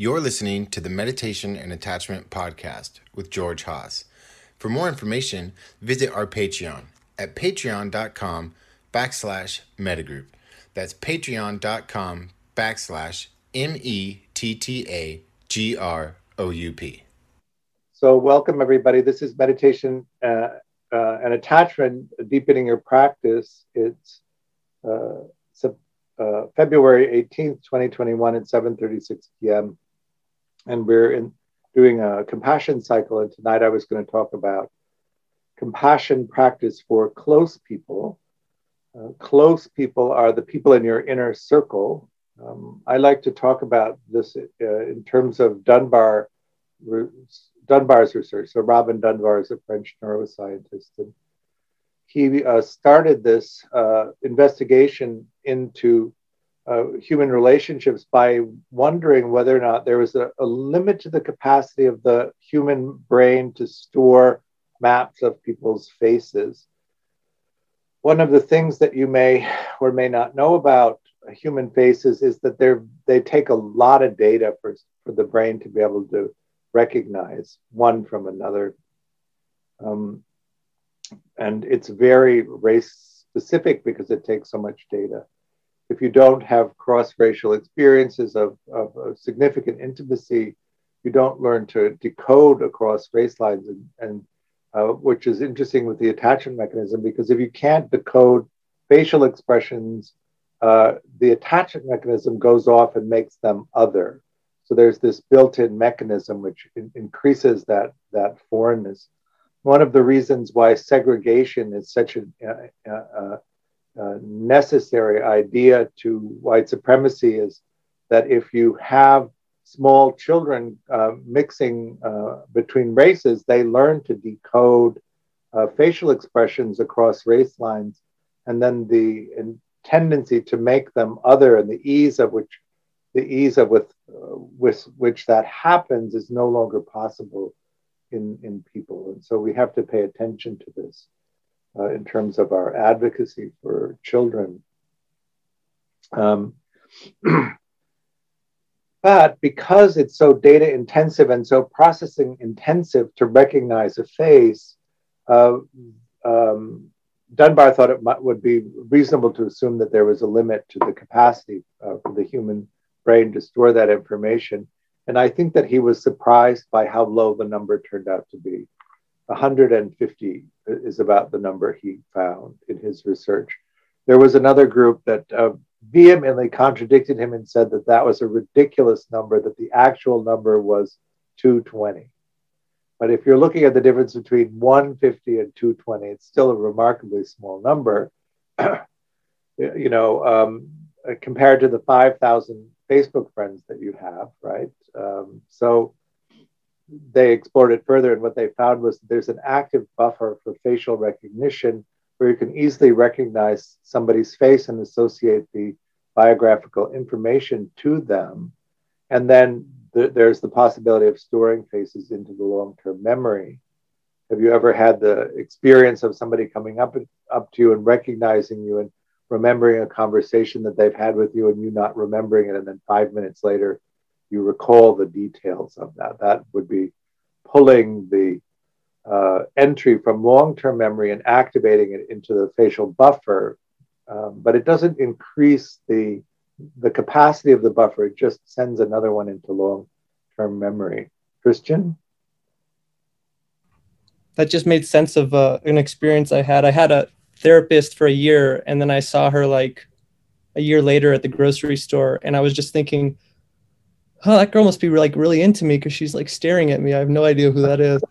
You're listening to the Meditation and Attachment Podcast with George Haas. For more information, visit our Patreon at patreon.com backslash mettagroup. That's patreon.com backslash M E T T A G R O U P. So, welcome everybody. This is Meditation uh, uh, and Attachment, Deepening Your Practice. It's uh, uh February 18th, 2021 at 7.36 p.m and we're in doing a compassion cycle. And tonight I was going to talk about compassion practice for close people. Uh, close people are the people in your inner circle. Um, I like to talk about this uh, in terms of Dunbar, Dunbar's research. So Robin Dunbar is a French neuroscientist, and he uh, started this uh, investigation into uh, human relationships by wondering whether or not there was a, a, limit to the capacity of the human brain to store maps of people's faces. One of the things that you may or may not know about human faces is that they they take a lot of data for, for the brain to be able to recognize one from another. Um, and it's very race specific because it takes so much data if you don't have cross-racial experiences of, of, of, significant intimacy, you don't learn to decode across race lines, and, and uh, which is interesting with the attachment mechanism because if you can't decode facial expressions, uh, the attachment mechanism goes off and makes them other. So there's this built-in mechanism which in- increases that that foreignness. One of the reasons why segregation is such a, uh, uh necessary idea to white supremacy is that if you have small children uh, mixing uh, between races, they learn to decode uh, facial expressions across race lines, and then the tendency to make them other and the ease of which the ease of with, uh, with which that happens is no longer possible in, in people. And so we have to pay attention to this uh, in terms of our advocacy for children. Um, but because it's so data intensive and so processing intensive to recognize a face, uh, um, Dunbar thought it might, would be reasonable to assume that there was a limit to the capacity uh, for the human brain to store that information. And I think that he was surprised by how low the number turned out to be. 150 is about the number he found in his research. There was another group that uh, vehemently contradicted him and said that that was a ridiculous number, that the actual number was 220. But if you're looking at the difference between 150 and 220, it's still a remarkably small number. you know, um, compared to the 5,000 Facebook friends that you have, right? Um, so they explored it further, and what they found was there's an active buffer for facial recognition where you can easily recognize somebody's face and associate the biographical information to them. And then th- there's the possibility of storing faces into the long term memory. Have you ever had the experience of somebody coming up, up to you and recognizing you and remembering a conversation that they've had with you and you not remembering it, and then five minutes later, you recall the details of that. That would be pulling the uh, entry from long term memory and activating it into the facial buffer. Um, but it doesn't increase the, the capacity of the buffer, it just sends another one into long term memory. Christian? That just made sense of uh, an experience I had. I had a therapist for a year, and then I saw her like a year later at the grocery store, and I was just thinking, oh, that girl must be like really into me because she's like staring at me. I have no idea who that is.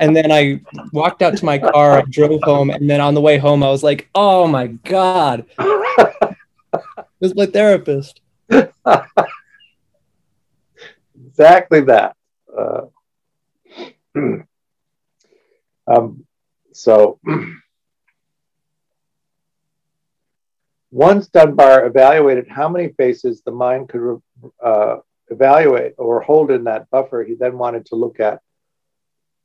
And then I walked out to my car, I drove home, and then on the way home, I was like, oh my God. it was my therapist. exactly that. Uh, um, so once Dunbar evaluated how many faces the mind could uh, evaluate or hold in that buffer, he then wanted to look at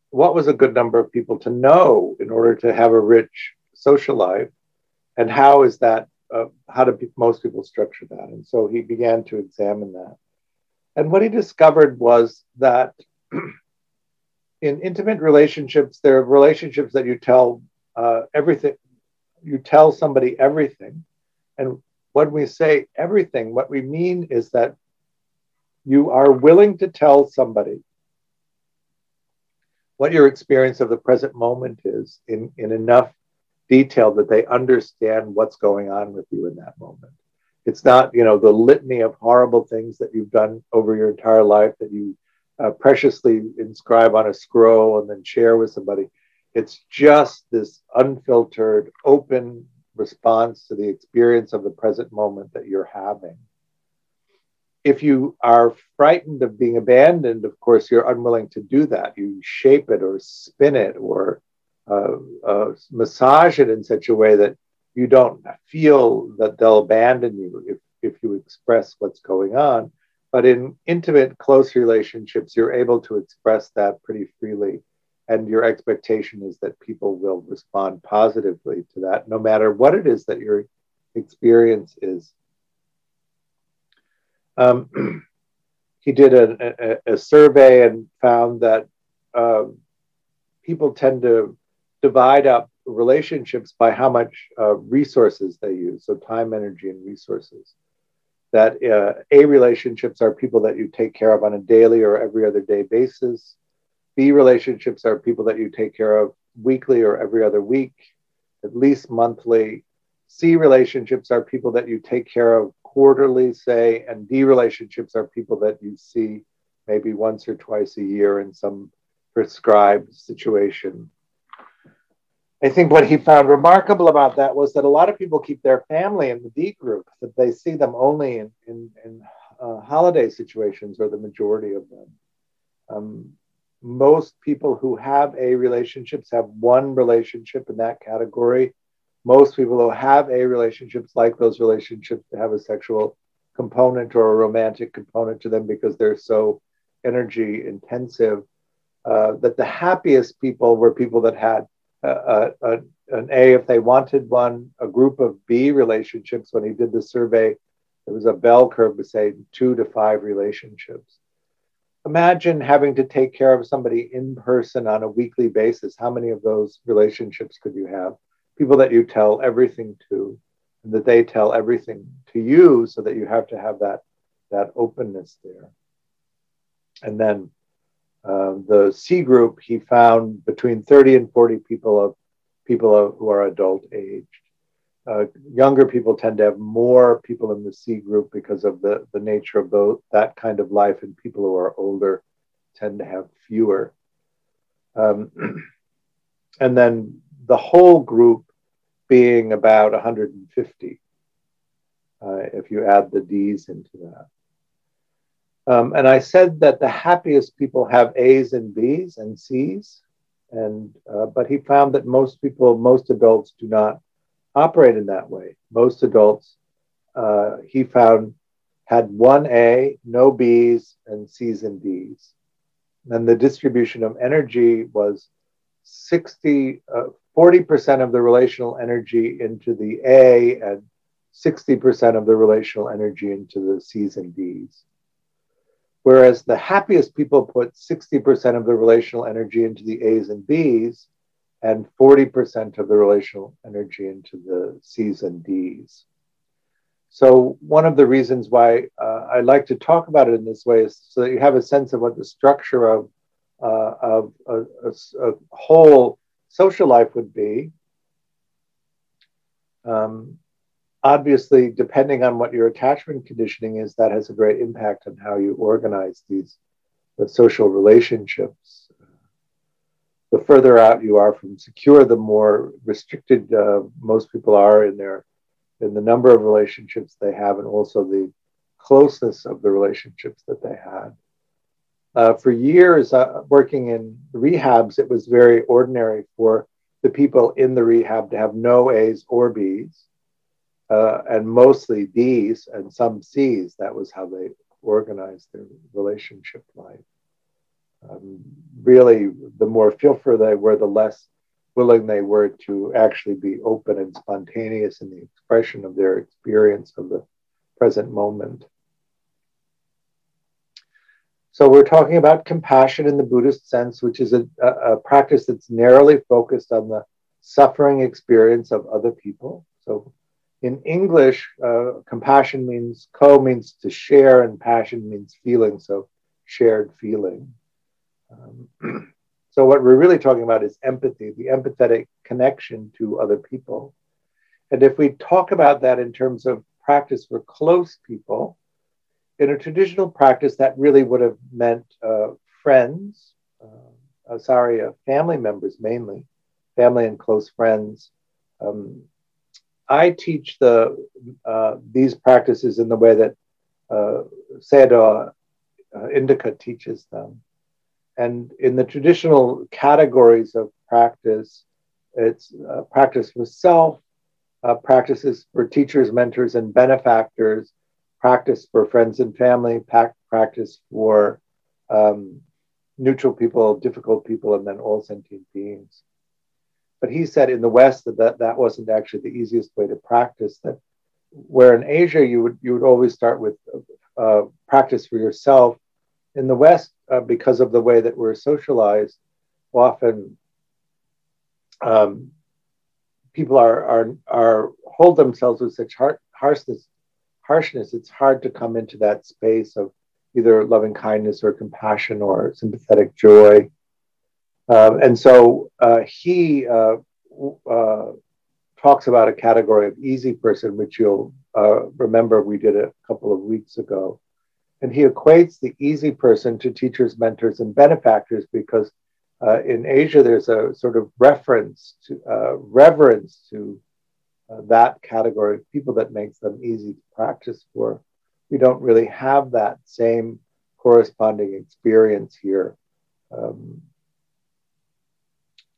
what was a good number of people to know in order to have a rich social life, and how is that? Uh, how do pe- most people structure that? And so he began to examine that. And what he discovered was that in intimate relationships, there are relationships that you tell uh, everything, you tell somebody everything. And when we say everything, what we mean is that you are willing to tell somebody what your experience of the present moment is in, in enough detail that they understand what's going on with you in that moment. It's not, you know, the litany of horrible things that you've done over your entire life that you uh, preciously inscribe on a scroll and then share with somebody. It's just this unfiltered, open response to the experience of the present moment that you're having. If you are frightened of being abandoned, of course, you're unwilling to do that. You shape it or spin it or uh, uh, massage it in such a way that you don't feel that they'll abandon you if, if you express what's going on. But in intimate, close relationships, you're able to express that pretty freely. And your expectation is that people will respond positively to that, no matter what it is that your experience is. Um, he did a, a, a, survey and found that um, people tend to divide up relationships by how much uh, resources they use, so time, energy, and resources. That uh, A relationships are people that you take care of on a daily or every other day basis. B relationships are people that you take care of weekly or every other week, at least monthly. C relationships are people that you take care of quarterly, say, and D relationships are people that you see maybe once or twice a year in some prescribed situation. I think what he found remarkable about that was that a lot of people keep their family in the D group, that they see them only in, in, in uh, holiday situations, or the majority of them. Um, most people who have A relationships have one relationship in that category. Most people who have A relationships like those relationships to have a sexual component or a romantic component to them because they're so energy intensive. Uh, that the happiest people were people that had a, a, an A if they wanted one, a group of B relationships. When he did the survey, there was a bell curve to say two to five relationships. Imagine having to take care of somebody in person on a weekly basis. How many of those relationships could you have? People that you tell everything to, and that they tell everything to you, so that you have to have that that openness there. And then uh, the C group, he found between 30 and 40 people of people of, who are adult aged. Uh, younger people tend to have more people in the C group because of the, the nature of that kind of life, and people who are older tend to have fewer. Um, and then the whole group being about 150, uh, if you add the D's into that. Um, and I said that the happiest people have A's and B's and C's, and uh, but he found that most people, most adults, do not operate in that way. Most adults, uh, he found, had one A, no B's, and C's and D's. And the distribution of energy was 60, uh, 40% of the relational energy into the A and 60% of the relational energy into the C's and D's. Whereas the happiest people put 60% of the relational energy into the A's and B's and 40% of the relational energy into the C's and D's. So, one of the reasons why uh, I like to talk about it in this way is so that you have a sense of what the structure of, uh, of a, a, a, whole social life would be. Um, obviously, depending on what your attachment conditioning is, that has a great impact on how you organize these the social relationships. The further out you are from secure, the more restricted uh, most people are in their in the number of relationships they have, and also the closeness of the relationships that they had. Uh, for years, uh, working in rehabs, it was very ordinary for the people in the rehab to have no A's or B's uh, and mostly D's and some C's. That was how they organized their relationship life. Um, really, the more fearful they were, the less willing they were to actually be open and spontaneous in the expression of their experience of the present moment. So we're talking about compassion in the Buddhist sense, which is a, a, a practice that's narrowly focused on the suffering experience of other people. So in English, uh, compassion means co means to share, and passion means feeling. So shared feeling. Um, so what we're really talking about is empathy, the empathetic connection to other people. And if we talk about that in terms of practice for close people, in a traditional practice, that really would have meant uh, friends, uh, uh, sorry, uh, family members mainly, family and close friends. Um, I teach the uh, these practices in the way that uh, Sayadaw uh, Indaka teaches them. And in the traditional categories of practice, it's uh, practice for self, practices for teachers, mentors, and benefactors, practice for friends and family, practice for um, neutral people, difficult people, and then all sentient beings. But he said in the West that, that that wasn't actually the easiest way to practice. That where in Asia you would you would always start with uh, practice for yourself. In the West, uh, because of the way that we're socialized, often um, people are, are are hold themselves with such har- harshness. Harshness. It's hard to come into that space of either loving kindness or compassion or sympathetic joy. Um, and so uh, he uh, uh, talks about a category of easy person, which you'll uh, remember we did a couple of weeks ago. And he equates the easy person to teachers, mentors, and benefactors because uh, in Asia there's a sort of reference to uh, reverence to that category of people that makes them easy to practice for. We don't really have that same corresponding experience here. Um,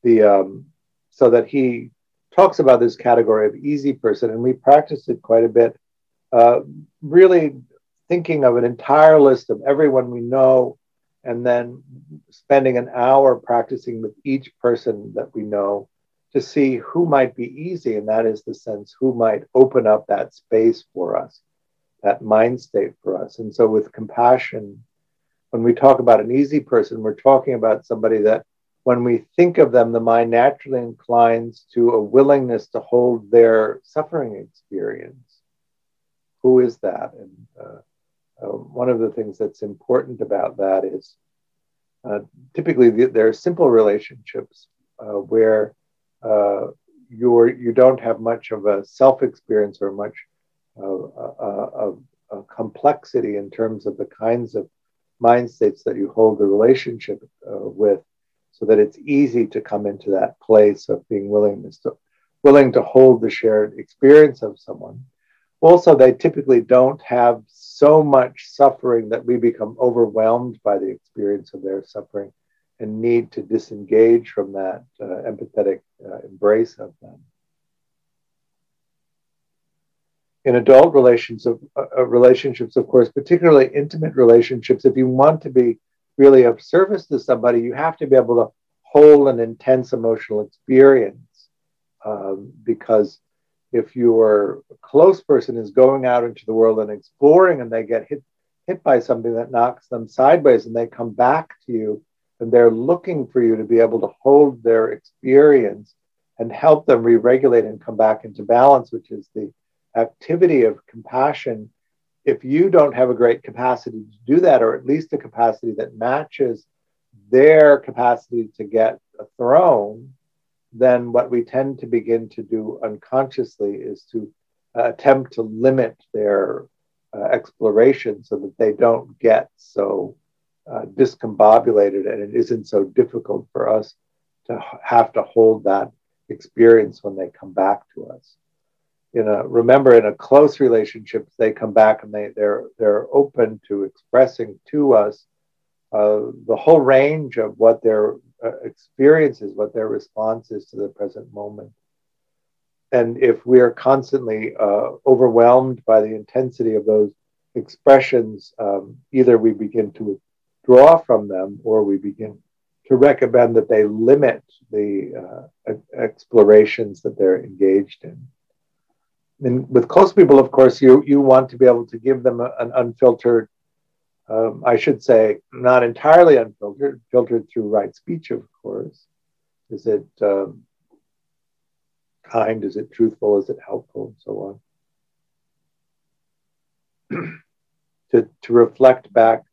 the um, so that he talks about this category of easy person, and we practiced it quite a bit. Uh, really thinking of an entire list of everyone we know, and then spending an hour practicing with each person that we know to see who might be easy, and that is the sense who might open up that space for us, that mind state for us. And so, with compassion, when we talk about an easy person, we're talking about somebody that when we think of them, the mind naturally inclines to a willingness to hold their suffering experience. Who is that? And uh, uh, one of the things that's important about that is uh, typically the, there are simple relationships uh, where uh, you're you don't have much of a self experience or much of, of, of complexity in terms of the kinds of mind states that you hold the relationship uh, with so that it's easy to come into that place of being willingness to willing to hold the shared experience of someone. Also, they typically don't have so much suffering that we become overwhelmed by the experience of their suffering and need to disengage from that uh, empathetic uh, embrace of them. In adult relationships, uh, uh, relationships, of course, particularly intimate relationships, if you want to be really of service to somebody, you have to be able to hold an intense emotional experience. Um, because if your close person is going out into the world and exploring and they get hit, hit by something that knocks them sideways and they come back to you and they're looking for you to be able to hold their experience and help them re-regulate and come back into balance, which is the activity of compassion. If you don't have a great capacity to do that, or at least a capacity that matches their capacity to get a throne, then what we tend to begin to do unconsciously is to uh, attempt to limit their uh, exploration so that they don't get so uh, discombobulated and it isn't so difficult for us to have to hold that experience when they come back to us. In a remember in a close relationship they come back and they they're they're open to expressing to us uh, the whole range of what their uh, experience is what their response is to the present moment. And if we are constantly uh, overwhelmed by the intensity of those expressions um, either we begin to withdraw from them or we begin to recommend that they limit the uh, explorations that they're engaged in and with close people, of course, you you want to be able to give them a, an unfiltered um, I should say, not entirely unfiltered, filtered through right speech, of course. Is it um, kind? Is it truthful? Is it helpful? And so on. to, to reflect back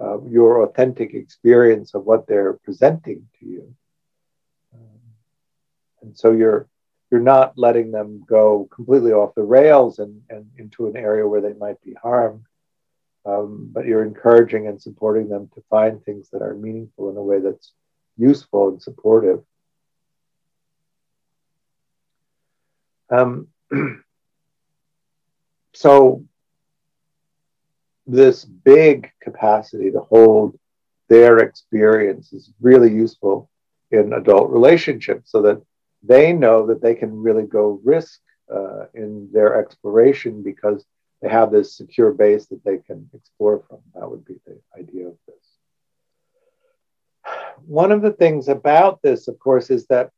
uh, your authentic experience of what they're presenting to you. Um, and so you're you're not letting them go completely off the rails and, and into an area where they might be harmed, um, but you're encouraging and supporting them to find things that are meaningful in a way that's useful and supportive. Um, so this big capacity to hold their experience is really useful in adult relationships so that they know that they can really go risk uh, in their exploration because they have this secure base that they can explore from. That would be the idea of this. One of the things about this, of course, is that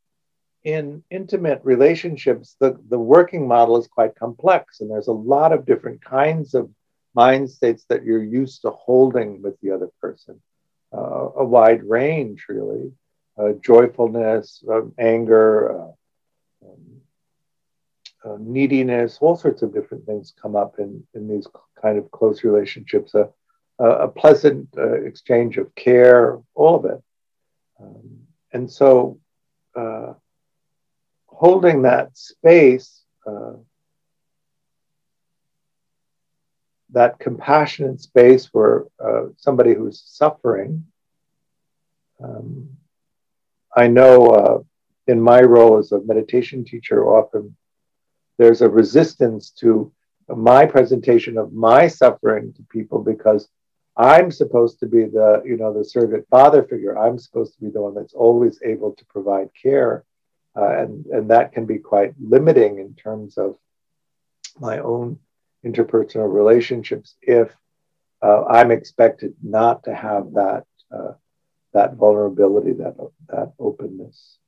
in intimate relationships, the, the working model is quite complex, and there's a lot of different kinds of mind states that you're used to holding with the other person. Uh, a wide range, really. Uh, joyfulness, um, anger, uh, um, uh, neediness, all sorts of different things come up in, in these kind of close relationships. a pleasant uh, exchange of care, all of it. Um, and so uh, holding that space that compassionate space for uh, somebody who's suffering. Um, I know uh, in my role as a meditation teacher, often there's a resistance to my presentation of my suffering to people because I'm supposed to be the, you know, the surrogate father figure. I'm supposed to be the one that's always able to provide care. Uh, and, and that can be quite limiting in terms of my own interpersonal relationships if uh, I'm expected not to have that uh, that vulnerability, that that openness,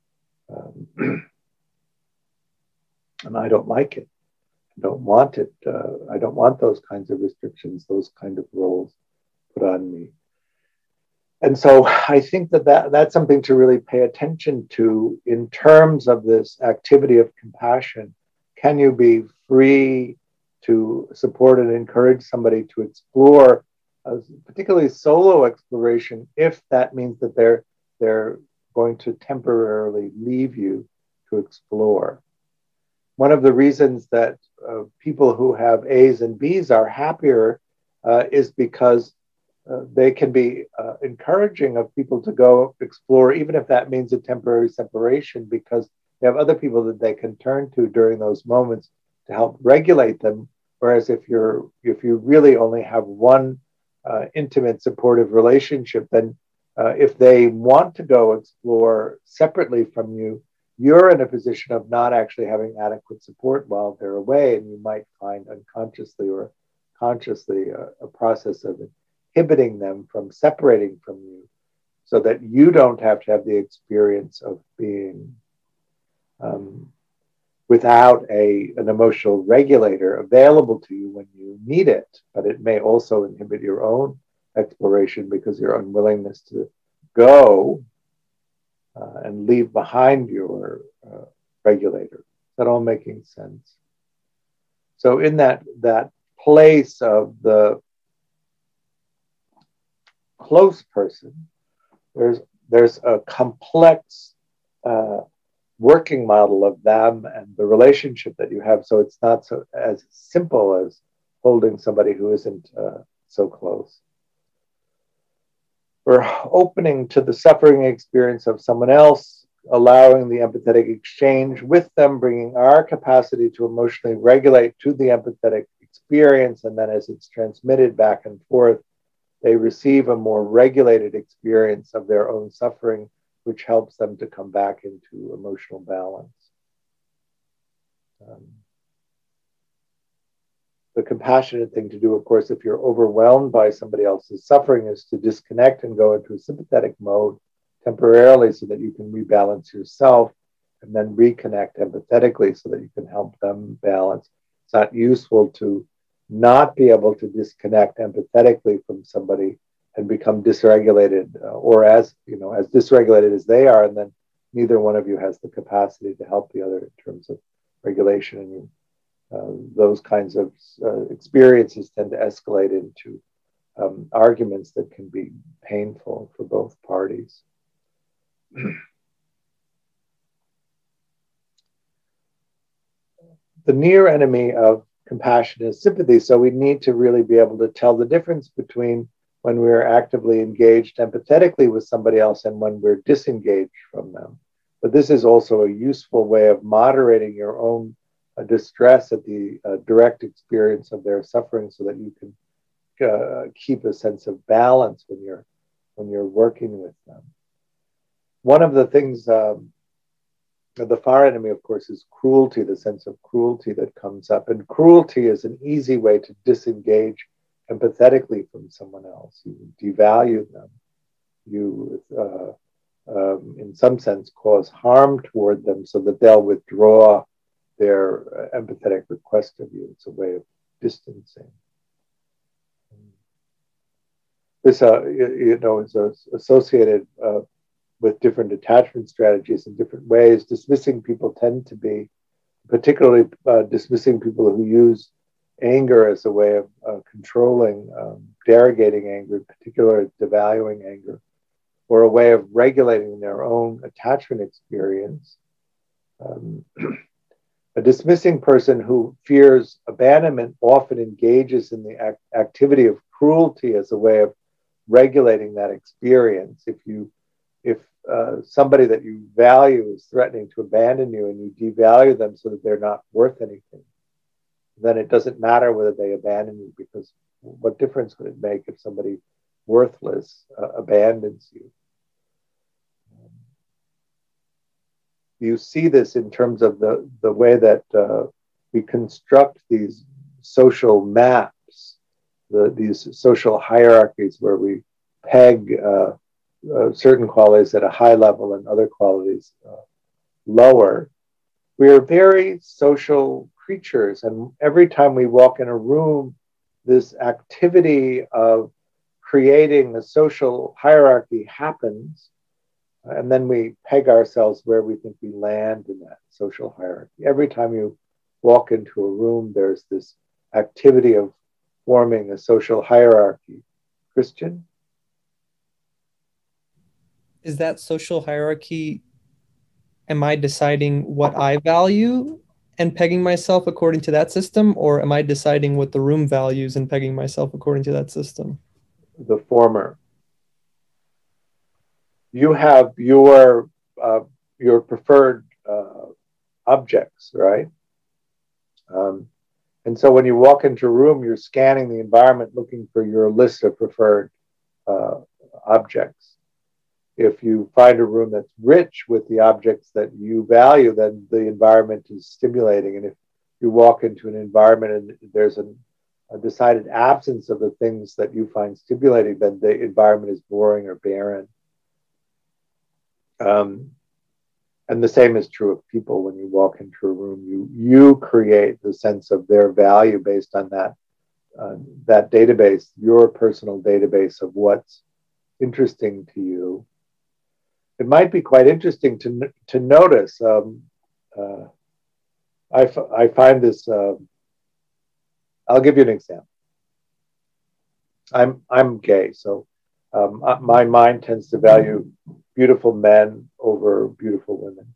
um, and I don't like it. I don't want it. Uh, I don't want those kinds of restrictions, those kind of roles put on me. And so I think that, that that's something to really pay attention to in terms of this activity of compassion. Can you be free to support and encourage somebody to explore, uh, particularly solo exploration, if that means that they're they're going to temporarily leave you to explore. One of the reasons that uh, people who have A's and B's are happier uh, is because uh, they can be uh, encouraging of people to go explore, even if that means a temporary separation, because they have other people that they can turn to during those moments to help regulate them. Whereas if you're if you really only have one uh, intimate supportive relationship, then uh, if they want to go explore separately from you, you're in a position of not actually having adequate support while they're away, and you might find unconsciously or consciously a, a process of inhibiting them from separating from you, so that you don't have to have the experience of being um, without a, an emotional regulator available to you when you need it, but it may also inhibit your own exploration because your unwillingness to go uh, and leave behind your uh, regulator. Is that all making sense? So in that that place of the close person, there's there's a complex uh, working model of them and the relationship that you have. So it's not so as simple as holding somebody who isn't uh, so close. We're opening to the suffering experience of someone else, allowing the empathetic exchange with them, bringing our capacity to emotionally regulate to the empathetic experience. And then as it's transmitted back and forth, they receive a more regulated experience of their own suffering which helps them to come back into emotional balance. Um, the compassionate thing to do, of course, if you're overwhelmed by somebody else's suffering, is to disconnect and go into a sympathetic mode temporarily so that you can rebalance yourself and then reconnect empathetically so that you can help them balance. It's not useful to not be able to disconnect empathetically from somebody and become dysregulated uh, or as you know as dysregulated as they are and then neither one of you has the capacity to help the other in terms of regulation and uh, those kinds of uh, experiences tend to escalate into um, arguments that can be painful for both parties the near enemy of compassion is sympathy. So we need to really be able to tell the difference between when we're actively engaged empathetically with somebody else and when we're disengaged from them. But this is also a useful way of moderating your own uh, distress at the uh, direct experience of their suffering so that you can uh, keep a sense of balance when you're when you're working with them. One of the things um, the far enemy, of course, is cruelty, the sense of cruelty that comes up. And cruelty is an easy way to disengage empathetically from someone else. You devalue them. You, uh, um, in some sense, cause harm toward them so that they'll withdraw their uh, empathetic request of you. It's a way of distancing. This, uh, you, you know, is associated uh, with different attachment strategies in different ways. Dismissing people tend to be, particularly uh, dismissing people who use anger as a way of uh, controlling, um, derogating anger, particularly devaluing anger, or a way of regulating their own attachment experience. Um, a dismissing person who fears abandonment often engages in the act- activity of cruelty as a way of regulating that experience. If you if uh, somebody that you value is threatening to abandon you and you devalue them so that they're not worth anything, then it doesn't matter whether they abandon you because what difference would it make if somebody worthless uh, abandons you? You see this in terms of the, the way that uh, we construct these social maps, the, these social hierarchies where we peg uh, uh, certain qualities at a high level and other qualities uh, lower. We are very social creatures, and every time we walk in a room, this activity of creating the social hierarchy happens, and then we peg ourselves where we think we land in that social hierarchy. Every time you walk into a room, there's this activity of forming a social hierarchy. Christian? is that social hierarchy am i deciding what i value and pegging myself according to that system or am i deciding what the room values and pegging myself according to that system? The former. You have your uh, your preferred uh, objects right? Um, and so when you walk into a room you're scanning the environment looking for your list of preferred uh, objects if you find a room that's rich with the objects that you value, then the environment is stimulating. And if you walk into an environment and there's an, a decided absence of the things that you find stimulating, then the environment is boring or barren. Um, and the same is true of people when you walk into a room. You you create the sense of their value based on that uh, that database, your personal database of what's interesting to you it might be quite interesting to, to notice. Um, uh, I, f- I find this, uh, I'll give you an example. I'm, I'm gay, so um, uh, my mind tends to value beautiful men over beautiful women.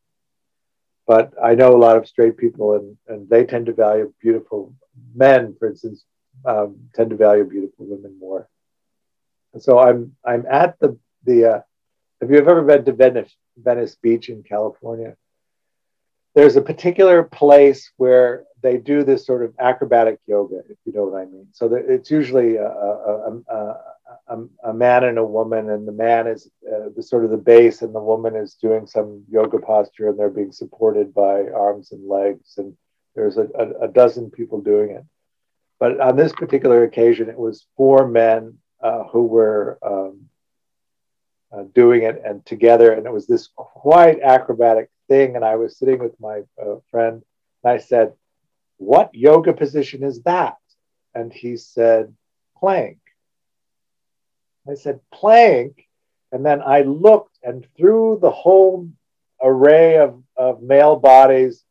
But I know a lot of straight people, and, and they tend to value beautiful men, for instance, um, tend to value beautiful women more. And so I'm I'm at the the uh, if you've ever been to Venice, Venice Beach in California, there's a particular place where they do this sort of acrobatic yoga, if you know what I mean. So it's usually a, a, a, a, man and a woman, and the man is uh, the sort of the base, and the woman is doing some yoga posture, and they're being supported by arms and legs, and there's a, dozen people doing it. But on this particular occasion, it was four men uh, who were um, uh, doing it and together. And it was this quite acrobatic thing. And I was sitting with my uh, friend and I said, What yoga position is that? and he said, plank. I said, plank. And then I looked, and through the whole array of, of male bodies,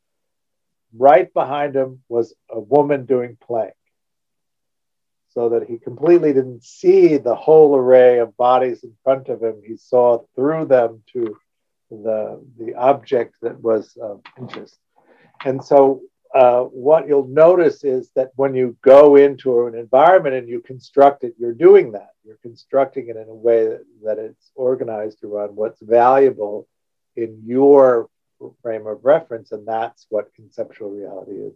right behind him was a woman doing plank. So that he completely didn't see the whole array of bodies in front of him. He saw through them to the, the object that was of interest. And so uh, what you'll notice is that when you go into an environment and you construct it, you're doing that. You're constructing it in a way that, that it's organized around what's valuable in your frame of reference, and that's what conceptual reality is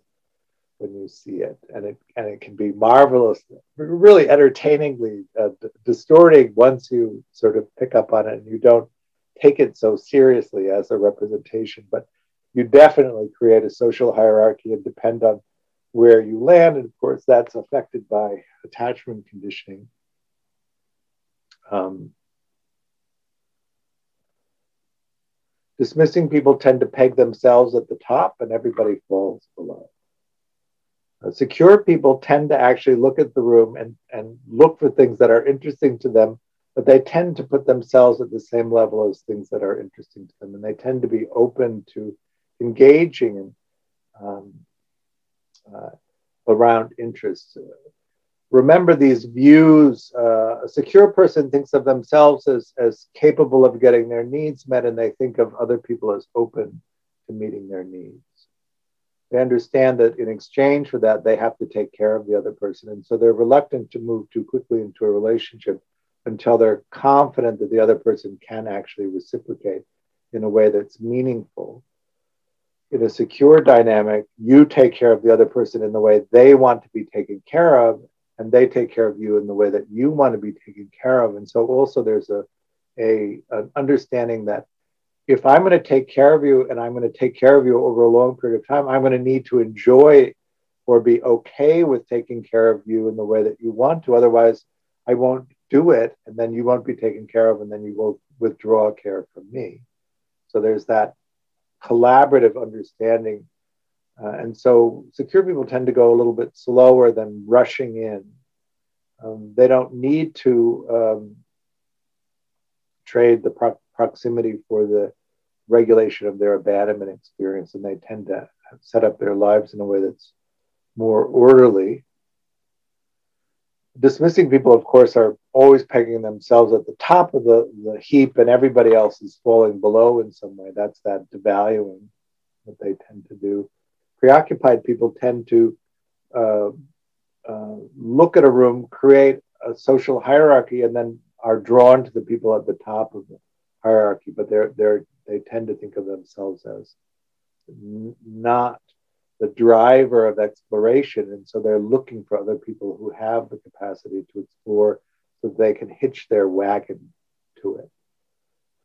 when you see it. And it and it can be marvelous, really entertainingly uh, distorting once you sort of pick up on it and you don't take it so seriously as a representation, but you definitely create a social hierarchy and depend on where you land. And of course, that's affected by attachment conditioning. Um, dismissing people tend to peg themselves at the top and everybody falls below. Uh, secure people tend to actually look at the room and, and look for things that are interesting to them, but they tend to put themselves at the same level as things that are interesting to them. And they tend to be open to engaging in, um, uh, around interests. Remember these views. Uh, a secure person thinks of themselves as, as capable of getting their needs met, and they think of other people as open to meeting their needs. They understand that in exchange for that, they have to take care of the other person. And so they're reluctant to move too quickly into a relationship until they're confident that the other person can actually reciprocate in a way that's meaningful in a secure dynamic, you take care of the other person in the way they want to be taken care of, and they take care of you in the way that you want to be taken care of. And so also there's a, a an understanding that if I'm going to take care of you and I'm going to take care of you over a long period of time, I'm going to need to enjoy or be okay with taking care of you in the way that you want to. Otherwise, I won't do it, and then you won't be taken care of, and then you will withdraw care from me. So there's that collaborative understanding. Uh, and so secure people tend to go a little bit slower than rushing in. Um, they don't need to um, trade the pro- proximity for the regulation of their abandonment experience, and they tend to set up their lives in a way that's more orderly dismissing people, of course, are always pegging themselves at the top of the, the heap and everybody else is falling below in some way. That's that devaluing that they tend to do. Preoccupied people tend to uh, uh, look at a room, create a social hierarchy, and then are drawn to the people at the top of the hierarchy. But they're, they're, they tend to think of themselves as n- not the driver of exploration. And so they're looking for other people who have the capacity to explore so they can hitch their wagon to it.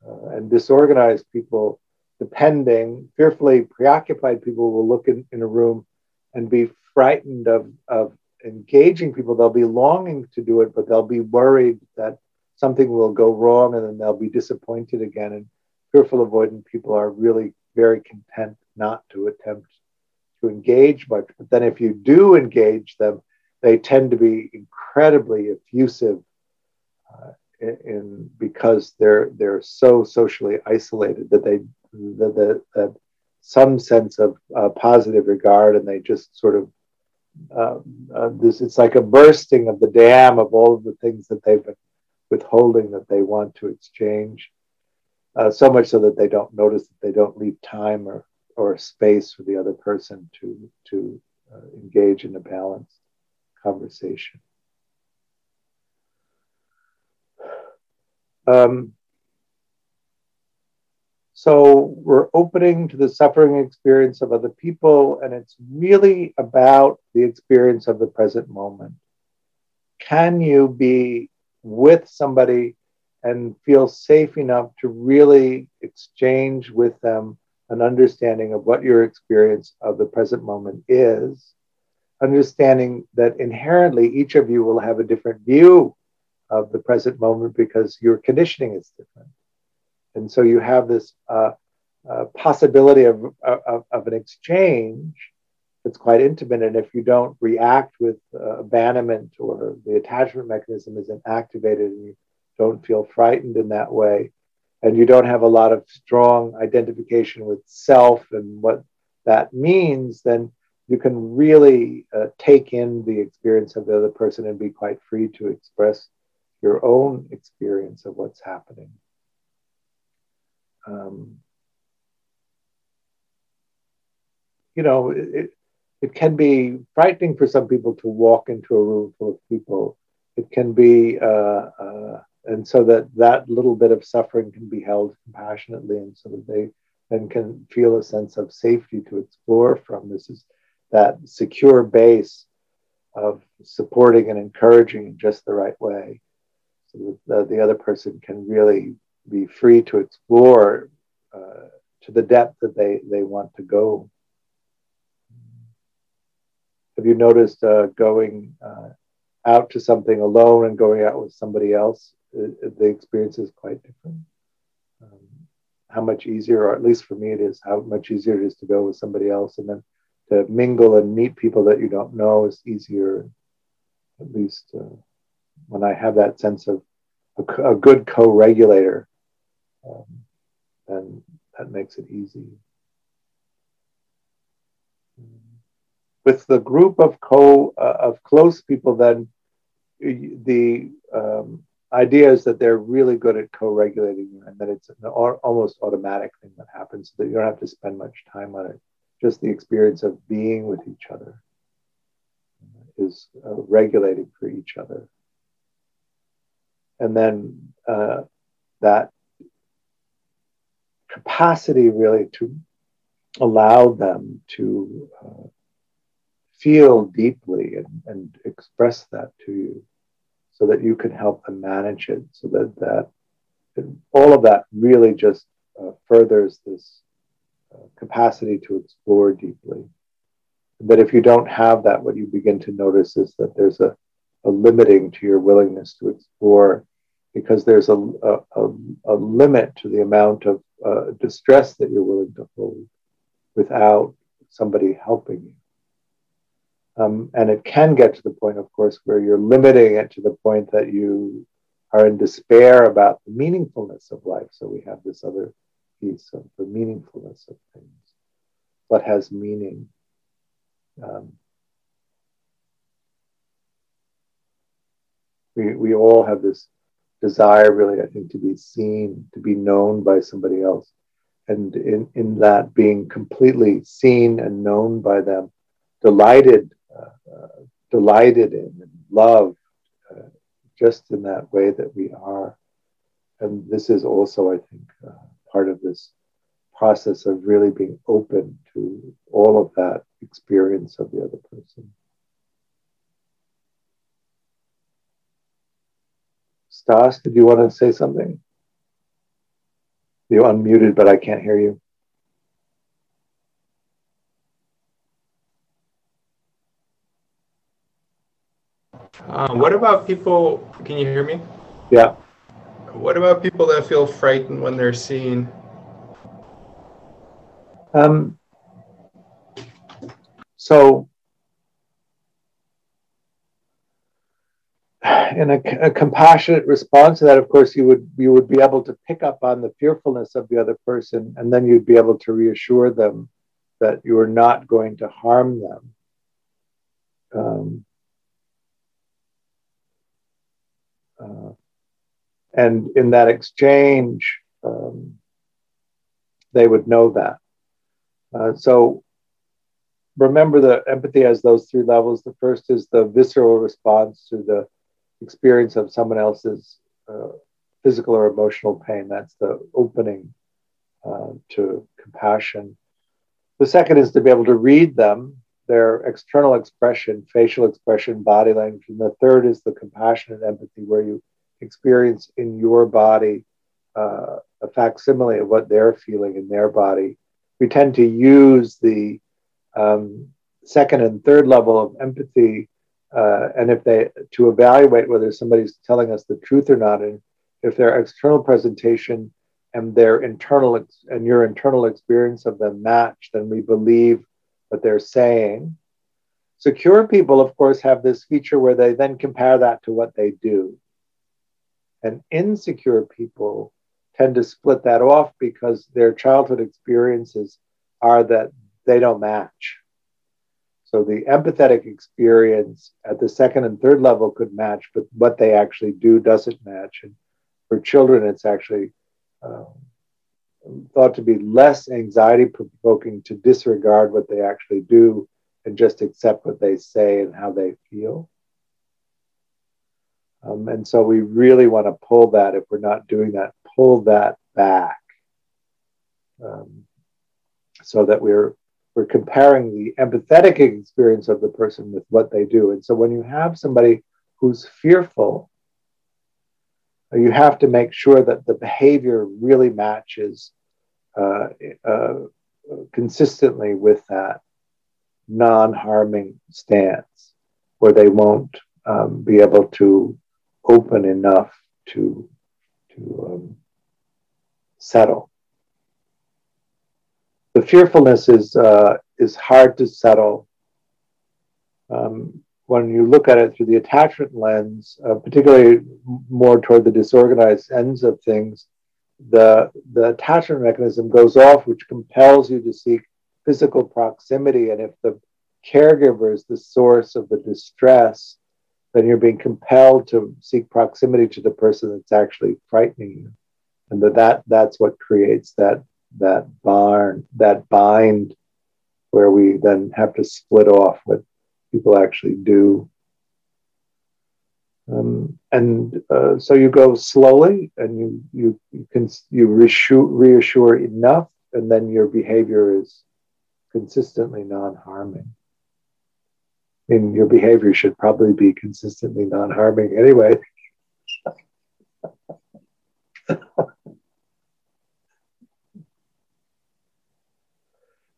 Uh, and disorganized people, depending, fearfully preoccupied people will look in, in a room and be frightened of, of engaging people. They'll be longing to do it, but they'll be worried that something will go wrong and then they'll be disappointed again. And fearful avoidant people are really very content not to attempt to engage much. But then if you do engage them, they tend to be incredibly effusive uh, in, in, because they're they're so socially isolated that they that, that, some sense of uh, positive regard and they just sort of uh, uh, this it's like a bursting of the dam of all of the things that they've been withholding that they want to exchange uh, so much so that they don't notice that they don't leave time or or space for the other person to to uh, engage in a balanced conversation. Um, so we're opening to the suffering experience of other people, and it's really about the experience of the present moment. Can you be with somebody and feel safe enough to really exchange with them an understanding of what your experience of the present moment is, understanding that inherently each of you will have a different view of the present moment because your conditioning is different. And so you have this uh, uh, possibility of, of, of, an exchange that's quite intimate. And if you don't react with uh, abandonment or the attachment mechanism isn't activated and you don't feel frightened in that way, and you don't have a lot of strong identification with self and what that means, then you can really uh, take in the experience of the other person and be quite free to express your own experience of what's happening. Um, you know, it, it can be frightening for some people to walk into a room full of people. It can be, uh, uh, and so that that little bit of suffering can be held compassionately, and so that they then can feel a sense of safety to explore from. This is that secure base of supporting and encouraging in just the right way, so that the, the other person can really be free to explore uh, to the depth that they they want to go. Have you noticed uh, going uh, out to something alone and going out with somebody else? It, it, the experience is quite different. Um, how much easier, or at least for me, it is how much easier it is to go with somebody else, and then to mingle and meet people that you don't know is easier. At least uh, when I have that sense of a, a good co-regulator, um, then that makes it easy. With the group of co uh, of close people, then the um, idea is that they're really good at co-regulating and that it's an almost automatic thing that happens. so That you don't have to spend much time on it. Just the experience of being with each other is uh, regulating for each other, and then uh, that capacity really to allow them to uh, feel deeply and, and express that to you so that you can help them manage it so that that all of that really just uh, furthers this uh, capacity to explore deeply. That if you don't have that what you begin to notice is that there's a, a limiting to your willingness to explore because there's a, a, a limit to the amount of uh, distress that you're willing to hold without somebody helping you um, and it can get to the point, of course, where you're limiting it to the point that you are in despair about the meaningfulness of life. So we have this other piece of the meaningfulness of things. What has meaning? Um, we, we all have this desire, really, I think, to be seen, to be known by somebody else. And in, in that, being completely seen and known by them, delighted delighted in and loved uh, just in that way that we are. And this is also, I think, uh, part of this process of really being open to all of that experience of the other person. Stas, did you want to say something? You're unmuted, but I can't hear you. Uh, what about people? Can you hear me? Yeah. What about people that feel frightened when they're seen? Um, so, in a, a, compassionate response to that, of course, you would you would be able to pick up on the fearfulness of the other person, and then you'd be able to reassure them that you are not going to harm them. Um, Uh, and in that exchange, um, they would know that. Uh, so remember the empathy has those three levels. The first is the visceral response to the experience of someone else's uh, physical or emotional pain. That's the opening uh, to compassion. The second is to be able to read them, their external expression, facial expression, body language. And the third is the compassionate empathy, where you experience in your body uh, a facsimile of what they're feeling in their body. We tend to use the um, second and third level of empathy, uh, and if they to evaluate whether somebody's telling us the truth or not, and if their external presentation and their internal and your internal experience of them match, then we believe what they're saying. Secure people, of course, have this feature where they then compare that to what they do. And insecure people tend to split that off because their childhood experiences are that they don't match. So the empathetic experience at the second and third level could match, but what they actually do doesn't match. And for children, it's actually um, thought to be less anxiety provoking to disregard what they actually do and just accept what they say and how they feel. Um, and so we really want to pull that, if we're not doing that, pull that back um, so that we're we're comparing the empathetic experience of the person with what they do. And so when you have somebody who's fearful, you have to make sure that the behavior really matches uh, uh, consistently with that non harming stance, where they won't um, be able to open enough to, to um, settle the fearfulness is uh, is hard to settle um, when you look at it through the attachment lens, uh, particularly more toward the disorganized ends of things. The the attachment mechanism goes off, which compels you to seek physical proximity, and if the caregiver is the source of the distress, then you're being compelled to seek proximity to the person that's actually frightening you, and that, that that's what creates that that barn, that bind, where we then have to split off what people actually do. Um, and uh, so you go slowly, and you you you can you reassure, reassure enough, and then your behavior is consistently non-harming. I mean, your behavior should probably be consistently non-harming anyway.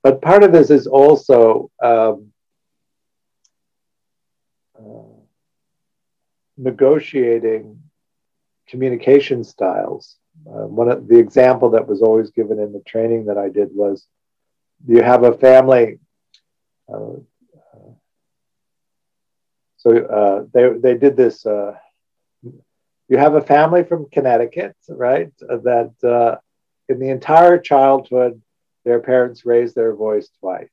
But part of this is also um, uh, negotiating communication styles. Uh, one of the example that was always given in the training that I did was you have a family. Uh, uh so uh, they they did this. Uh, you have a family from Connecticut, right? That in the entire childhood their parents raised their voice twice.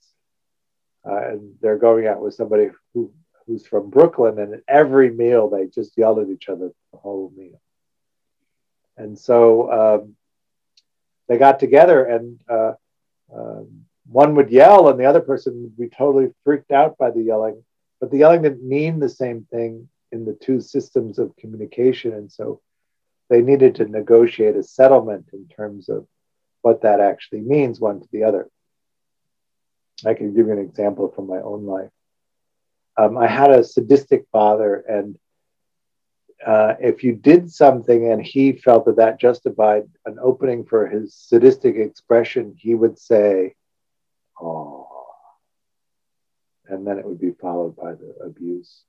Uh, and they're going out with somebody who, who's from Brooklyn, and at every meal they just yelled at each other the whole meal. And so um, they got together, and uh, um, one would yell, and the other person would be totally freaked out by the yelling. But the yelling didn't mean the same thing in the two systems of communication. And so they needed to negotiate a settlement in terms of what that actually means one to the other. I can give you an example from my own life. Um, I had a sadistic father, and uh, if you did something and he felt that that justified an opening for his sadistic expression, he would say, Oh, and then it would be followed by the abuse.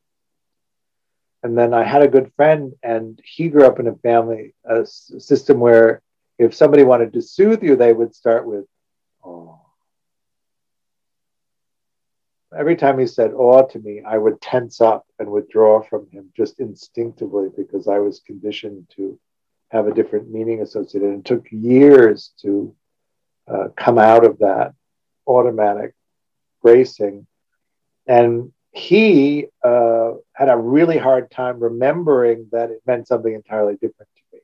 And then I had a good friend, and he grew up in a family a system where if somebody wanted to soothe you, they would start with, oh. Every time he said oh to me, I would tense up and withdraw from him just instinctively because I was conditioned to have a different meaning associated. And It took years to uh, come out of that automatic bracing. And he uh, had a really hard time remembering that it meant something entirely different to me.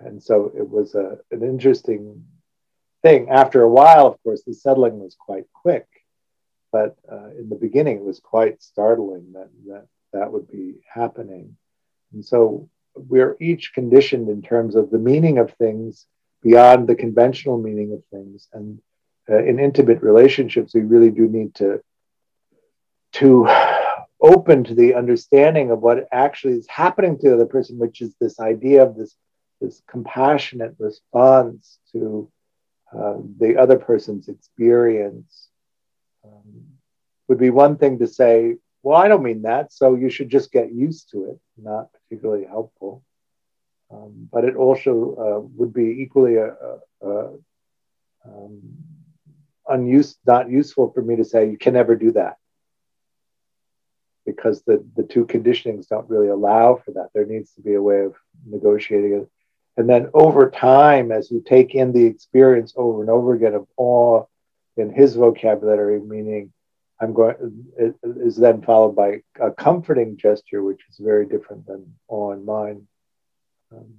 and so it was a, an interesting thing. After a while, of course, the settling was quite quick, but uh, in the beginning, it was quite startling that, that that would be happening. And so we're each conditioned in terms of the meaning of things beyond the conventional meaning of things. And uh, in intimate relationships, we really do need to to open to the understanding of what actually is happening to the other person, which is this idea of this this compassionate response to uh, the other person's experience um, would be one thing to say, well, I don't mean that, so you should just get used to it, not particularly helpful. Um, but it also uh, would be equally a, a, a, um, unused, not useful for me to say you can never do that because the, the two conditionings don't really allow for that. There needs to be a way of negotiating it. And then over time, as you take in the experience over and over again of awe in his vocabulary, meaning I'm going is then followed by a comforting gesture, which is very different than on mine. Um,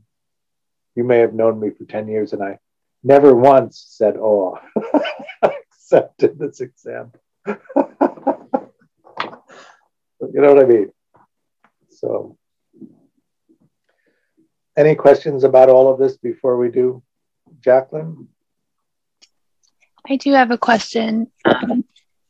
you may have known me for 10 years and I never once said awe, except in this example. You know what I mean? So, any questions about all of this before we do, Jacqueline? I do have a question. Um,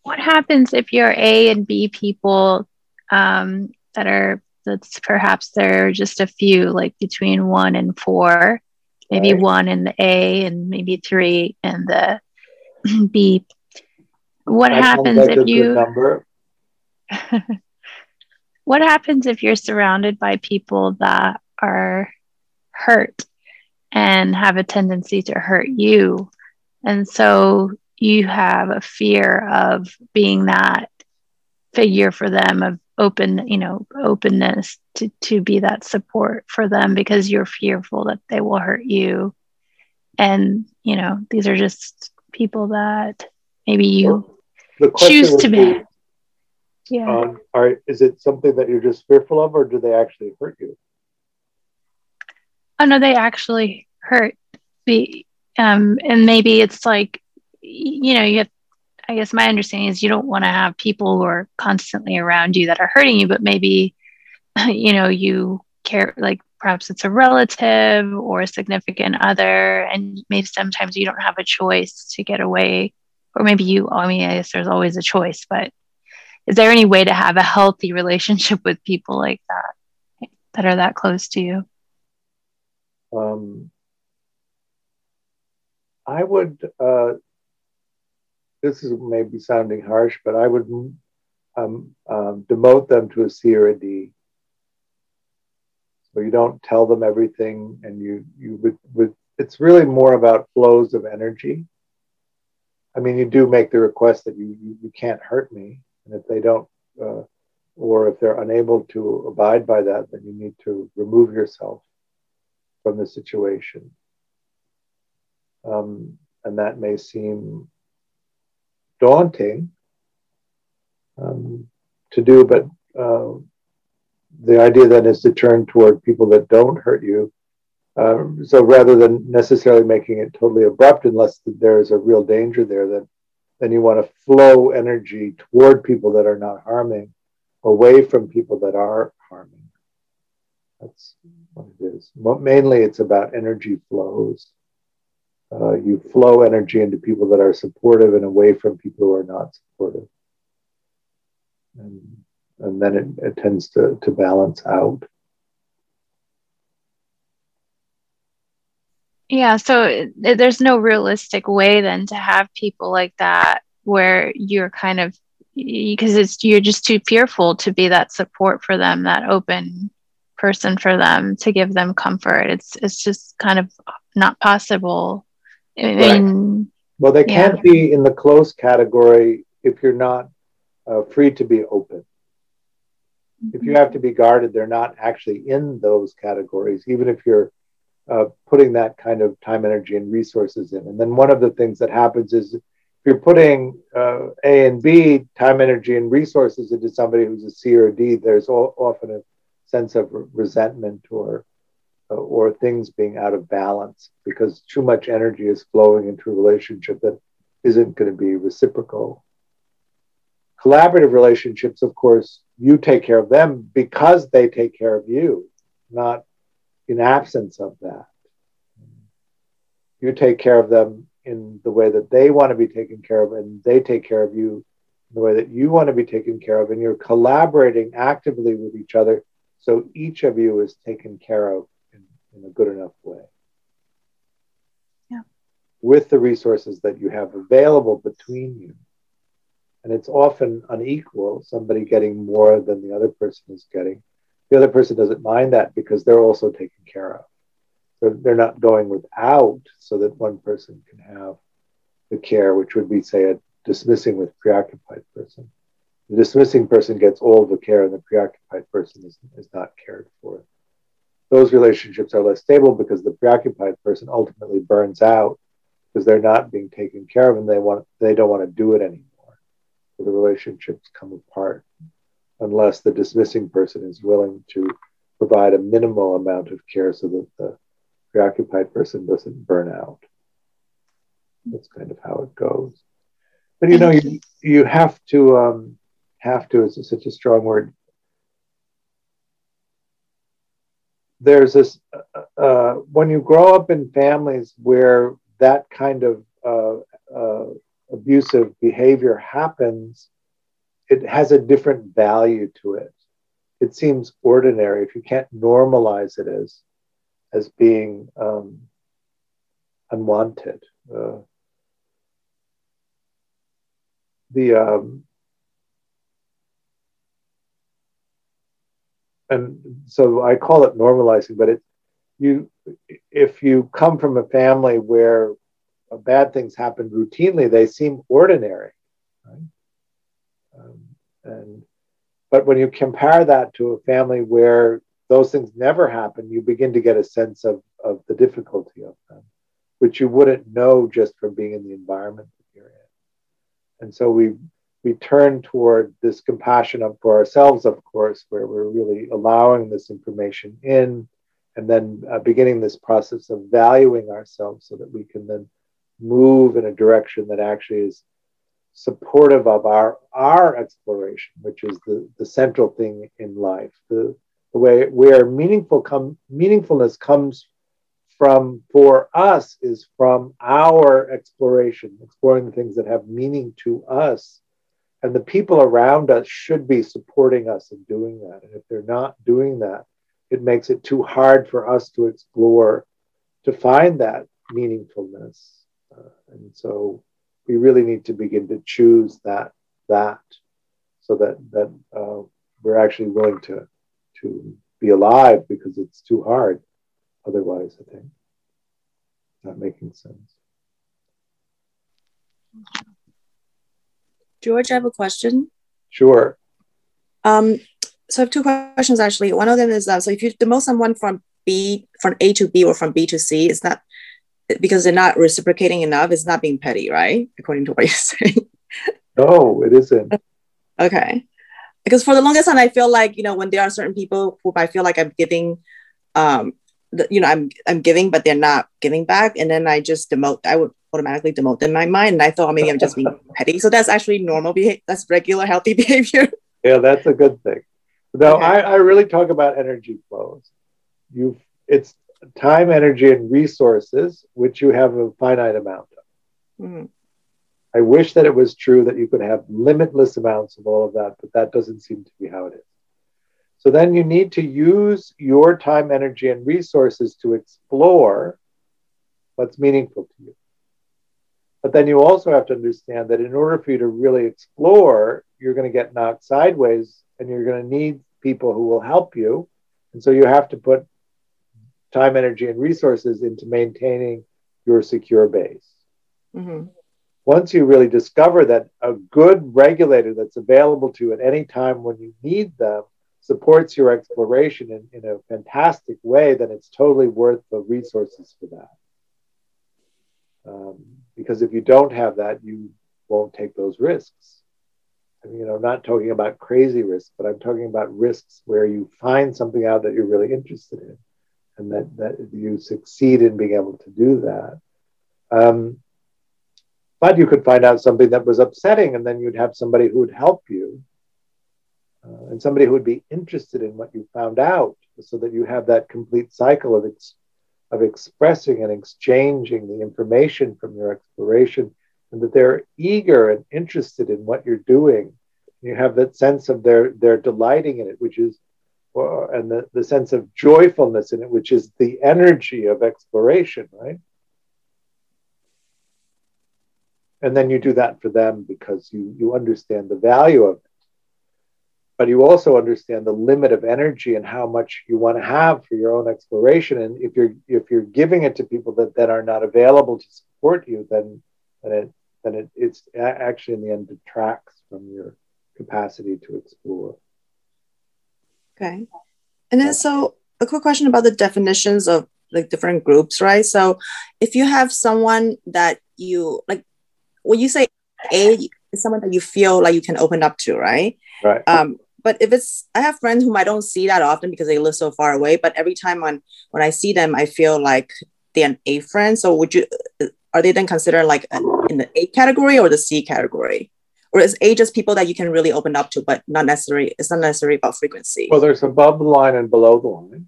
what happens if you're A and B people um, that are that's perhaps there are just a few, like between one and four, maybe right. one in the A and maybe three in the B. What that happens if you? what happens if you're surrounded by people that are hurt and have a tendency to hurt you? And so you have a fear of being that figure for them of open, you know, openness to, to be that support for them because you're fearful that they will hurt you. And, you know, these are just people that maybe you choose to be. Yeah. Um, are, is it something that you're just fearful of, or do they actually hurt you? Oh no, they actually hurt me. Um, and maybe it's like, you know, you have. I guess my understanding is you don't want to have people who are constantly around you that are hurting you, but maybe, you know, you care like perhaps it's a relative or a significant other, and maybe sometimes you don't have a choice to get away, or maybe you. I mean, I guess there's always a choice, but is there any way to have a healthy relationship with people like that that are that close to you um, i would uh, this is maybe sounding harsh but i would um, um, demote them to a c or a d. So you don't tell them everything and you you would, would it's really more about flows of energy. I mean you do make the request that you you, you can't hurt me. And if they don't, uh, or if they're unable to abide by that, then you need to remove yourself from the situation. Um, and that may seem daunting um, to do, but uh, the idea then is to turn toward people that don't hurt you. Uh, so rather than necessarily making it totally abrupt, unless there's a real danger there, then then you want to flow energy toward people that are not harming, away from people that are harming. That's what it is. Mainly, it's about energy flows. Uh, you flow energy into people that are supportive and away from people who are not supportive. And, and then it, it tends to, to balance out. Yeah, so there's no realistic way then to have people like that where you're kind of because it's you're just too fearful to be that support for them, that open person for them to give them comfort. It's it's just kind of not possible. I mean, right. well, they yeah. can't be in the close category if you're not uh, free to be open. If you have to be guarded, they're not actually in those categories, even if you're uh, putting that kind of time, energy, and resources in. And then one of the things that happens is if you're putting uh, A and B, time, energy, and resources into somebody who's a C or a D, there's all, often a sense of resentment or uh, Uh, or things being out of balance because too much energy is flowing into a relationship that isn't going to be reciprocal. Collaborative relationships, of course, you take care of them because they take care of you, not in absence of that. You take care of them in the way that they want to be taken care of, and they take care of you in the way that you want to be taken care of, and you're collaborating actively with each other so each of you is taken care of in, a good enough way. Yeah. With the resources that you have available between you. And it's often unequal, somebody getting more than the other person is getting the other person doesn't mind that because they're also taken care of. So they're not going without so that one person can have the care, which would be, say, a dismissing with preoccupied person. The dismissing person gets all the care, and the preoccupied person is, is not cared for. Those relationships are less stable because the preoccupied person ultimately burns out because they're not being taken care of and they want they don't want to do it anymore. So the relationships come apart unless the dismissing person is willing to provide a minimal amount of care so that the preoccupied person doesn't burn out. That's kind of how it goes. But you know, you, you have to um, have to is such a strong word. There's this uh, uh, when you grow up in families where that kind of uh, uh abusive behavior happens, it has a different value to it. It seems ordinary if you can't normalize it as as being um, unwanted. Uh, the um, and so I call it normalizing, but it you if you come from a family where bad things happen routinely, they seem ordinary, right? Um, and but when you compare that to a family where those things never happen, you begin to get a sense of of the difficulty of them, which you wouldn't know just from being in the environment that you're in. And so we we turn toward this compassion for ourselves, of course, where we're really allowing this information in and then uh, beginning this process of valuing ourselves so that we can then move in a direction that actually is supportive of our our exploration, which is the, the central thing in life. The, the way where meaningful meaningfulness comes from for us is from our exploration, exploring the things that have meaning to us and the people around us should be supporting us in doing that. And if they're not doing that, it makes it too hard for us to explore, to find that meaningfulness. Uh, and so we really need to begin to choose that, that so that, that uh, we're actually willing to, to be alive because it's too hard otherwise, I think. Not making sense. George, I have a question. Sure. Um, so I have two questions actually. One of them is that so if you demote someone from B from A to B or from B to C, it's not because they're not reciprocating enough, it's not being petty, right? According to what you're saying. No, it isn't. Okay. Because for the longest time, I feel like, you know, when there are certain people who I feel like I'm giving um the, you know, I'm I'm giving, but they're not giving back. And then I just demote, I would automatically demote in my mind. And I thought maybe I'm just being petty. So that's actually normal behavior. That's regular healthy behavior. Yeah, that's a good thing. No, okay. I, I really talk about energy flows. You it's time, energy, and resources, which you have a finite amount of. Mm-hmm. I wish that it was true that you could have limitless amounts of all of that, but that doesn't seem to be how it is. So then you need to use your time, energy, and resources to explore what's meaningful to you. But then you also have to understand that in order for you to really explore, you're going to get knocked sideways and you're going to need people who will help you. And so you have to put time, energy, and resources into maintaining your secure base. Mm-hmm. Once you really discover that a good regulator that's available to you at any time when you need them supports your exploration in, in a fantastic way, then it's totally worth the resources for that. Um, because if you don't have that, you won't take those risks. I mean, you know, I'm not talking about crazy risks, but I'm talking about risks where you find something out that you're really interested in, and that that you succeed in being able to do that. Um, but you could find out something that was upsetting, and then you'd have somebody who would help you, uh, and somebody who would be interested in what you found out, so that you have that complete cycle of ex- of expressing and exchanging the information from your exploration, and that they're eager and interested in what you're doing. You have that sense of their they're delighting in it, which is, and the, the sense of joyfulness in it, which is the energy of exploration, right? And then you do that for them because you you understand the value of but you also understand the limit of energy and how much you want to have for your own exploration and if you're if you're giving it to people that, that are not available to support you then then it then it, it's actually in the end detracts from your capacity to explore. Okay. And then so a quick question about the definitions of like different groups, right? So if you have someone that you like when you say A is someone that you feel like you can open up to, right? Right. Um, but if it's I have friends whom I don't see that often because they live so far away, but every time when when I see them, I feel like they're an A friend. So would you uh, are they then considered like in the A category or the C category? Or is A just people that you can really open up to, but not necessarily it's not necessarily about frequency? Well, there's above the line and below the line.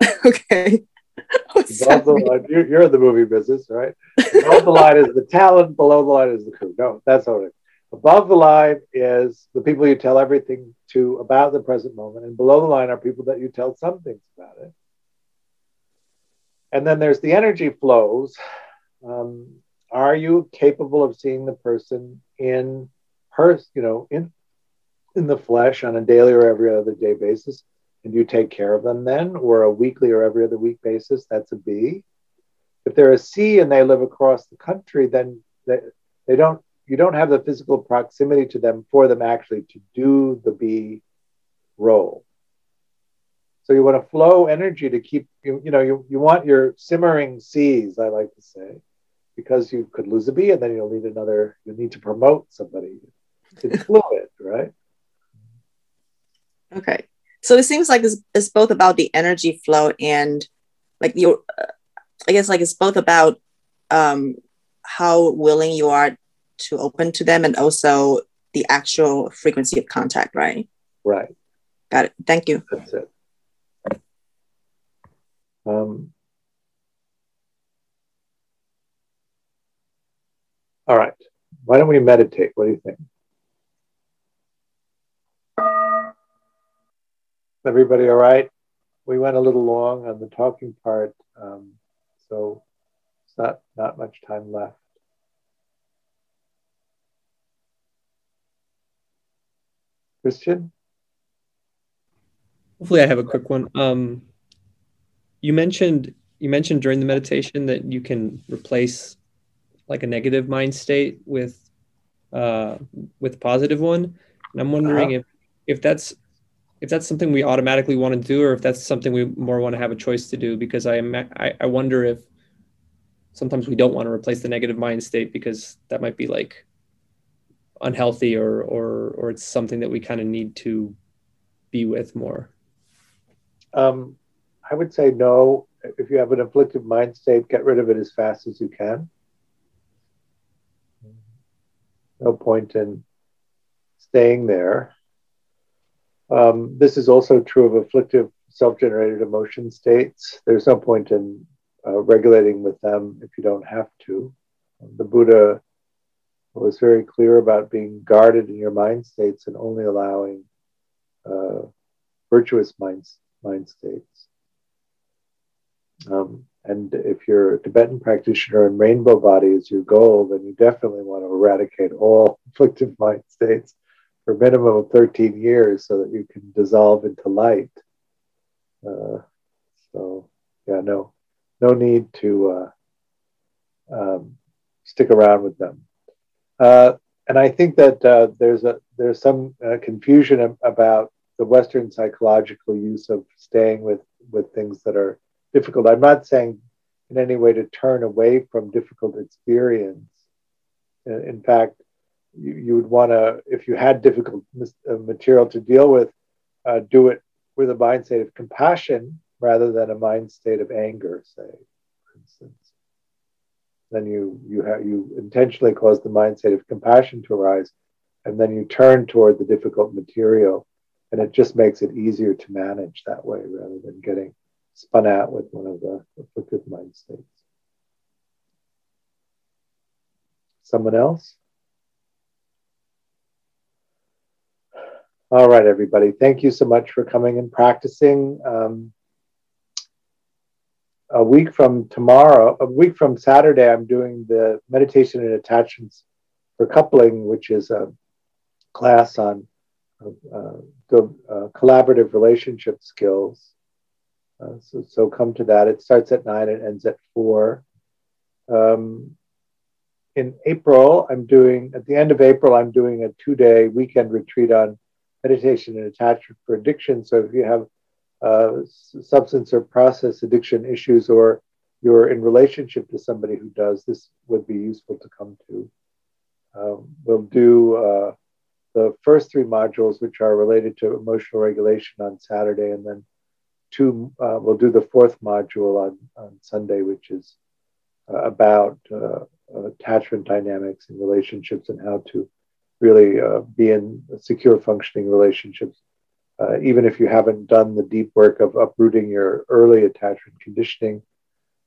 okay. above the line, you're, you're, in the movie business, right? above the line is the talent, below the line is the crew. No, that's it. Above the line is the people you tell everything to about the present moment, and below the line are people that you tell some things about it. And then there's the energy flows. Um, are you capable of seeing the person in her, you know, in in the flesh on a daily or every other day basis? and you take care of them then, or a weekly or every other week basis, that's a B. If they're a C and they live across the country, then they, they don't you don't have the physical proximity to them for them actually to do the B role. So you want to flow energy to keep you, you know, you, you want your simmering C's, I like to say, because you could lose a B and then you'll need another, you need to promote somebody. It's fluid, right? Okay. So it seems like it's, it's both about the energy flow and like your, uh, I guess like it's both about um, how willing you are to open to them and also the actual frequency of contact, right? Right. Got it. Thank you. That's it. Um, all right. Why don't we meditate? What do you think? Everybody all right? We went a little long on the talking part, um, so it's not, not much time left. Christian? Hopefully I have a quick one. Um, you mentioned you mentioned during the meditation that you can replace like a negative mind state with uh, with a positive one. And I'm wondering uh-huh. if if that's if that's something we automatically want to do or if that's something we more want to have a choice to do because I am I, I wonder if sometimes we don't want to replace the negative mind state because that might be like unhealthy or or or it's something that we kind of need to be with more. Um, i would say no. If you have an afflictive mind state get rid of it as fast as you can. No point in staying there. Um, this is also true of afflictive self-generated emotion states. There's no point in uh, regulating with them if you don't have to. The buddha was very clear about being guarded in your mind states and only allowing uh, virtuous mind, mind states. Um, and if you're a Tibetan practitioner and rainbow body is your goal, then you definitely want to eradicate all afflictive mind states for a minimum of 13 years so that you can dissolve into light. Uh, so, yeah, no, no need to uh, um, stick around with them. Uh, and I think that uh, there's a there's some uh, confusion about the Western psychological use of staying with with things that are difficult. I'm not saying in any way to turn away from difficult experience. In fact, you, you would want to, if you had difficult uh, material to deal with, uh, do it with a mind state of compassion rather than a mind state of anger, say, for instance then you you have you intentionally cause the mindset of compassion to arise and then you turn toward the difficult material and it just makes it easier to manage that way rather than getting spun out with one of the afflictive mind states. Someone else? All right everybody. Thank you so much for coming and practicing. Um, a week from tomorrow, a week from Saturday, I'm doing the meditation and attachments for coupling, which is a class on uh, the uh, collaborative relationship skills. Uh, so, so come to that. It starts at nine and ends at four. Um, in April, I'm doing, at the end of April, I'm doing a two day weekend retreat on meditation and attachment for addiction. So if you have uh, substance or process addiction issues or you're in relationship to somebody who does, this would be useful to come to. Um, we'll do uh, the first three modules, which are related to emotional regulation on Saturday, and then two, uh, we'll do the fourth module on, on Sunday, which is uh, about uh, attachment dynamics and relationships and how to really uh, be in secure functioning relationships. Uh, even if you haven't done the deep work of uprooting your early attachment conditioning,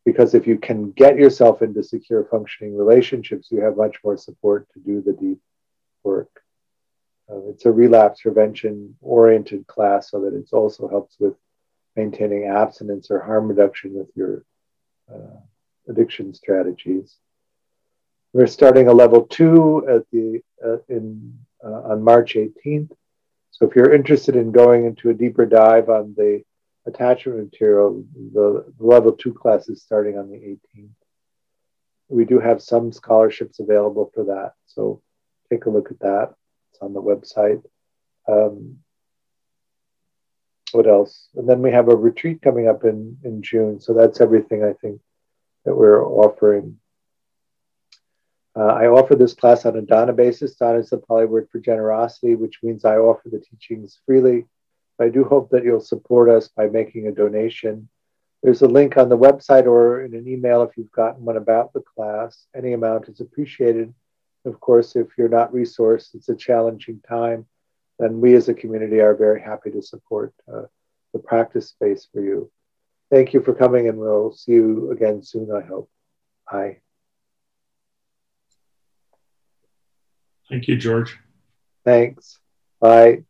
because if you can get yourself into secure functioning relationships, you have much more support to do the deep work. Uh, it's a relapse prevention oriented class so that it also helps with maintaining abstinence or harm reduction with your uh, addiction strategies. We're starting a level two at the uh, in uh, on March 18th. So if you're interested in going into a deeper dive on the attachment material, the, the level two class is starting on the 18th. We do have some scholarships available for that, so take a look at that. It's on the website. Um, what else? And then we have a retreat coming up in in June. So that's everything I think that we're offering. Uh, I offer this class on a dana basis. Dana is the Pali word for generosity, which means I offer the teachings freely. I do hope that you'll support us by making a donation. There's a link on the website or in an email if you've gotten one about the class. Any amount is appreciated. Of course, if you're not resourced, it's a challenging time, then we as a community are very happy to support uh, the practice space for you. Thank you for coming, and we'll see you again soon, I hope. Bye. Thank you, George. Thanks. Bye.